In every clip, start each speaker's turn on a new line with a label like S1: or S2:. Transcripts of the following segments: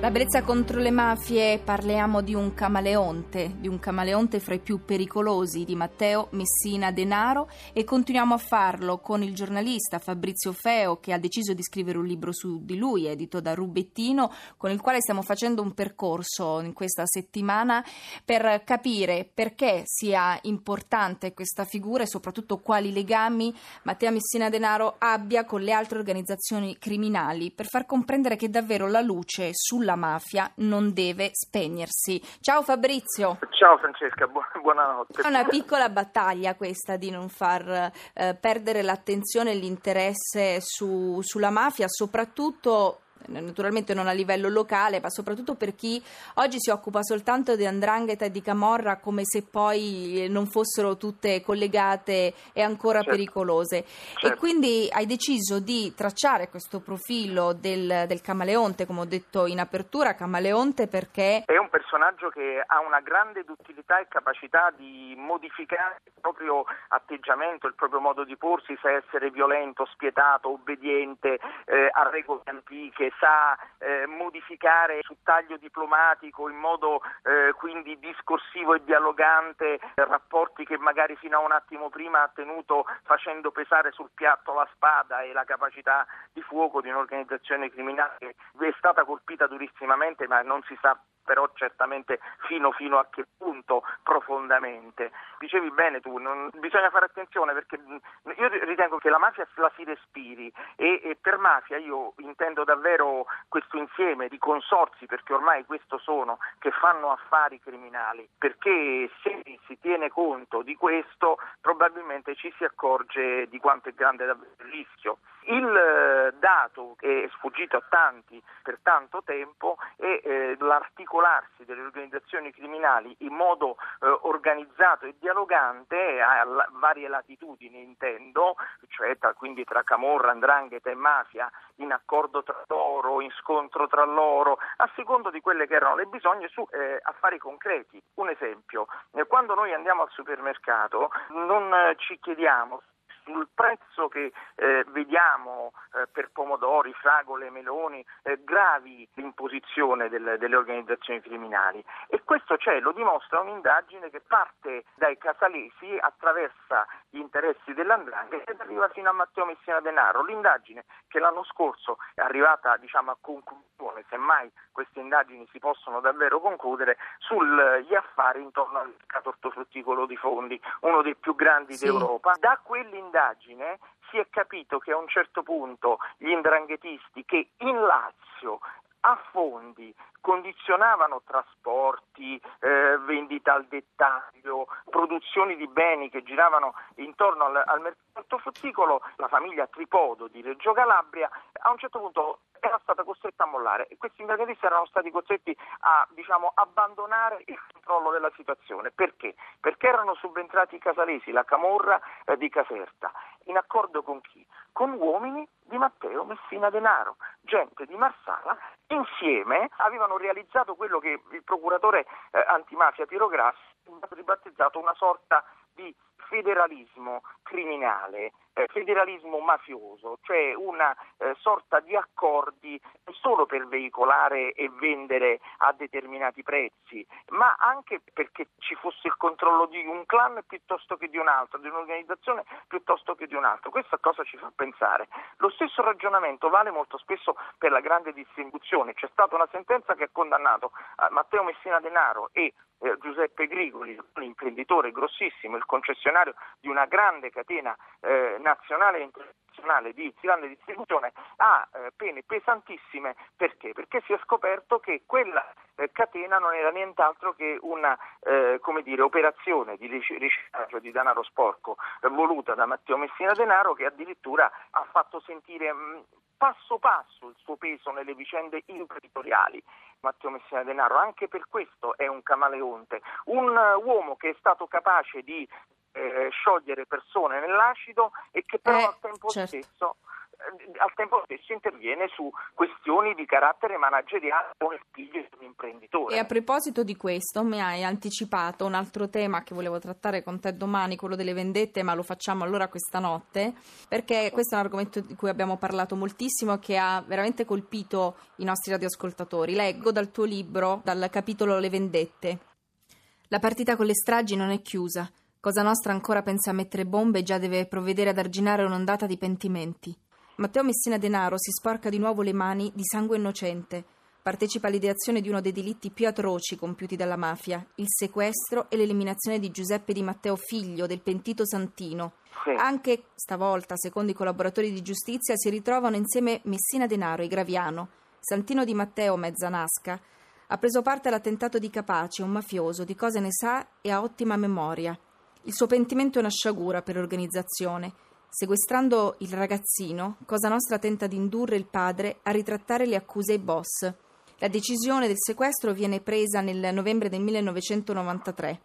S1: La bellezza contro le mafie parliamo di un camaleonte, di un camaleonte fra i più pericolosi di Matteo Messina Denaro e continuiamo a farlo con il giornalista Fabrizio Feo che ha deciso di scrivere un libro su di lui, edito da Rubettino, con il quale stiamo facendo un percorso in questa settimana per capire perché sia importante questa figura e soprattutto quali legami Matteo Messina Denaro abbia con le altre organizzazioni criminali, per far comprendere che davvero la luce sulla mafia non deve spegnersi. Ciao Fabrizio.
S2: Ciao Francesca, bu- buonanotte.
S1: È una piccola battaglia questa di non far eh, perdere l'attenzione e l'interesse su, sulla mafia, soprattutto naturalmente non a livello locale, ma soprattutto per chi oggi si occupa soltanto di Andrangheta e di Camorra come se poi non fossero tutte collegate e ancora certo. pericolose. Certo. E quindi hai deciso di tracciare questo profilo del, del, camaleonte, come ho detto in apertura, camaleonte perché...
S2: È un personaggio che ha una grande duttilità e capacità di modificare il proprio atteggiamento, il proprio modo di porsi, se essere violento, spietato, obbediente, eh, a regole antiche, sa eh, modificare su taglio diplomatico in modo eh, quindi discorsivo e dialogante rapporti che magari fino a un attimo prima ha tenuto facendo pesare sul piatto la spada e la capacità di fuoco di un'organizzazione criminale che è stata colpita durissimamente ma non si sa però certamente fino, fino, a che punto profondamente. Dicevi bene tu, non, bisogna fare attenzione perché io ritengo che la mafia la si respiri e, e, per mafia io intendo davvero questo insieme di consorzi, perché ormai questo sono, che fanno affari criminali, perché se si tiene conto di questo probabilmente ci si accorge di quanto è grande il rischio. Il dato che è sfuggito a tanti per tanto tempo è eh, l'articolarsi delle organizzazioni criminali in modo eh, organizzato e dialogante a la, varie latitudini intendo, cioè tra, quindi tra Camorra, Andrangheta e Mafia, in accordo tra loro, in scontro tra loro, a secondo di quelle che erano le bisogni su eh, affari concreti. Un esempio, eh, quando noi andiamo al supermercato non eh, ci chiediamo sul prezzo che eh, vediamo eh, per pomodori, fragole, meloni, eh, gravi l'imposizione del, delle organizzazioni criminali. E questo c'è, lo dimostra un'indagine che parte dai casalesi, attraversa gli interessi dell'andrangheta ed arriva fino a Matteo Messina Denaro. L'indagine che l'anno scorso è arrivata diciamo, a conclusione, semmai queste indagini si possono davvero concludere, sugli affari intorno al mercato ortofrutticolo di fondi, uno dei più grandi sì. d'Europa. Da quell'indagine indagine si è capito che a un certo punto gli indranghetisti che in Lazio a fondi condizionavano trasporti, eh, vendita al dettaglio, produzioni di beni che giravano intorno al, al mercato frutticolo, la famiglia Tripodo di Reggio Calabria a un certo punto era stata costretta a mollare e questi ingredienti erano stati costretti a diciamo, abbandonare il controllo della situazione. Perché? Perché erano subentrati i casalesi, la camorra eh, di Caserta, in accordo con chi? Con uomini di Matteo Messina Denaro, gente di Marsala, insieme avevano realizzato quello che il procuratore eh, antimafia Piero Grassi ha ribattezzato una sorta di federalismo criminale, eh, federalismo mafioso, cioè una eh, sorta di accordi non solo per veicolare e vendere a determinati prezzi, ma anche perché ci fosse il controllo di un clan piuttosto che di un altro, di un'organizzazione piuttosto che di un altro. Questo a cosa ci fa pensare? Lo stesso ragionamento vale molto spesso per la grande distribuzione. C'è stata una sentenza che ha condannato eh, Matteo Messina Denaro e eh, Giuseppe Grigoli, un imprenditore grossissimo, il concessionario di una grande catena eh, nazionale e internazionale di grande distribuzione, ha eh, pene pesantissime perché? Perché si è scoperto che quella eh, catena non era nient'altro che una eh, dire, operazione di riciclaggio di denaro sporco eh, voluta da Matteo Messina Denaro che addirittura ha fatto sentire mh, passo passo il suo peso nelle vicende imprenditoriali. Matteo Messina Denaro anche per questo è un camaleonte, un uh, uomo che è stato capace di eh, sciogliere persone nell'acido e che però eh, al tempo certo. stesso eh, al tempo stesso interviene su questioni di carattere manageriale con il figlio di un imprenditore.
S1: E a proposito di questo mi hai anticipato un altro tema che volevo trattare con te domani, quello delle vendette, ma lo facciamo allora questa notte, perché questo è un argomento di cui abbiamo parlato moltissimo e che ha veramente colpito i nostri radioascoltatori. Leggo dal tuo libro, dal capitolo Le vendette. La partita con le stragi non è chiusa. Cosa Nostra ancora pensa a mettere bombe e già deve provvedere ad arginare un'ondata di pentimenti. Matteo Messina Denaro si sporca di nuovo le mani di sangue innocente. Partecipa all'ideazione di uno dei delitti più atroci compiuti dalla mafia, il sequestro e l'eliminazione di Giuseppe Di Matteo figlio del pentito Santino.
S2: Sì.
S1: Anche stavolta, secondo i collaboratori di giustizia, si ritrovano insieme Messina Denaro e Graviano. Santino Di Matteo, Mezzanasca, ha preso parte all'attentato di Capace, un mafioso, di cose ne sa e ha ottima memoria. Il suo pentimento è una sciagura per l'organizzazione. Sequestrando il ragazzino, Cosa Nostra tenta di indurre il padre a ritrattare le accuse ai boss. La decisione del sequestro viene presa nel novembre del 1993.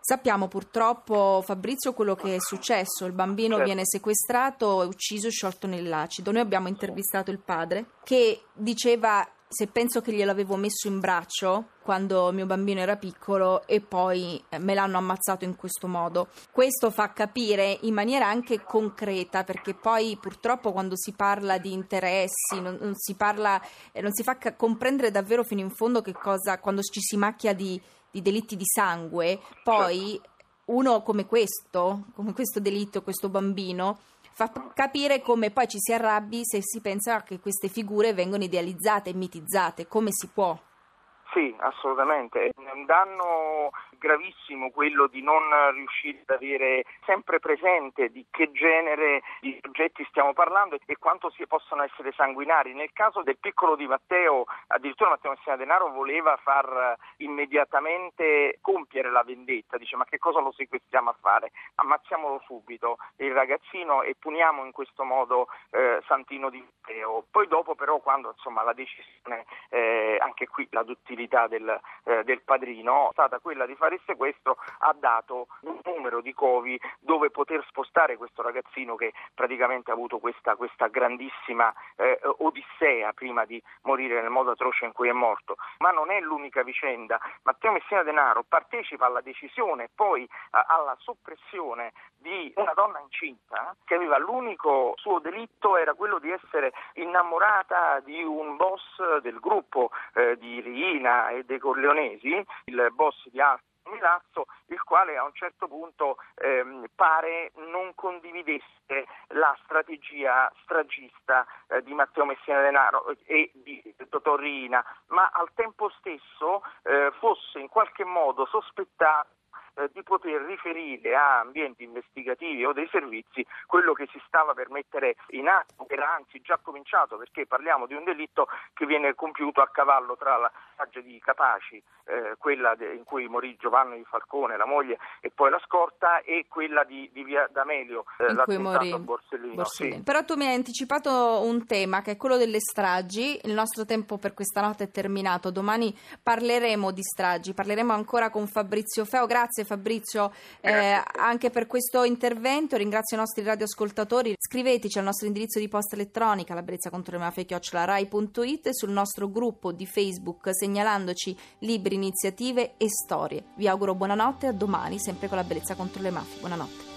S1: Sappiamo purtroppo, Fabrizio, quello che è successo. Il bambino
S2: Certo.
S1: viene sequestrato, ucciso e sciolto nell'acido. Noi abbiamo intervistato il padre che diceva se penso che gliel'avevo messo in braccio quando mio bambino era piccolo e poi eh, me l'hanno ammazzato in questo modo. Questo fa capire in maniera anche concreta perché poi purtroppo quando si parla di interessi non, non si parla eh, non si fa ca- comprendere davvero fino in fondo che cosa quando ci si macchia di, di delitti di sangue, poi uno come questo, come questo delitto, questo bambino, fa capire come poi ci si arrabbi se si pensa che queste figure vengono idealizzate e mitizzate, come si può.
S2: Sì, assolutamente. È un danno gravissimo quello di non riuscire ad avere sempre presente di che genere di soggetti stiamo parlando e quanto si possono essere sanguinari. Nel caso del piccolo di Matteo, addirittura Matteo Messina Denaro voleva far immediatamente compiere la vendetta, dice ma che cosa lo sequestriamo a fare? Ammazziamolo subito il ragazzino e puniamo in questo modo eh, Santino di Matteo. Poi dopo però quando insomma la decisione, eh, qui la duttilità del, eh, del padrino è stata quella di fare il sequestro, ha dato un numero di covi dove poter spostare questo ragazzino che praticamente ha avuto questa, questa grandissima eh, odissea prima di morire nel modo atroce in cui è morto. Ma non è l'unica vicenda. Matteo Messina Denaro partecipa alla decisione e poi eh, alla soppressione di una donna incinta che aveva l'unico suo delitto era quello di essere innamorata di un boss del gruppo eh, di Riina e dei Corleonesi, il boss di Alfa Milazzo, il quale a un certo punto ehm, pare non condividesse la strategia stragista eh, di Matteo Messina Denaro e di Dottor Riina, ma al tempo stesso eh, fosse in qualche modo sospettato eh, di poter riferire a ambienti investigativi o dei servizi quello che si stava per mettere in atto, era anzi già cominciato perché parliamo di un delitto che viene compiuto a cavallo tra la strage di Capaci, eh, quella de- in cui morì Giovanni Falcone, la moglie, e poi la scorta, e quella di, di Via D'Amelio, eh, l'attentato a Borsellino.
S1: Borsellino.
S2: Sì.
S1: Però tu mi hai anticipato un tema che è quello delle stragi. Il nostro tempo per questa notte è terminato. Domani parleremo di stragi, parleremo ancora con Fabrizio Feo. Grazie Fabrizio eh, anche per questo intervento. Ringrazio i nostri radioascoltatori. Scriveteci al nostro indirizzo di posta elettronica la Brezza contro le mafie rai.it e sul nostro gruppo di Facebook segnalandoci libri, iniziative e storie. Vi auguro buonanotte e a domani sempre con la Bellezza contro le mafie. Buonanotte.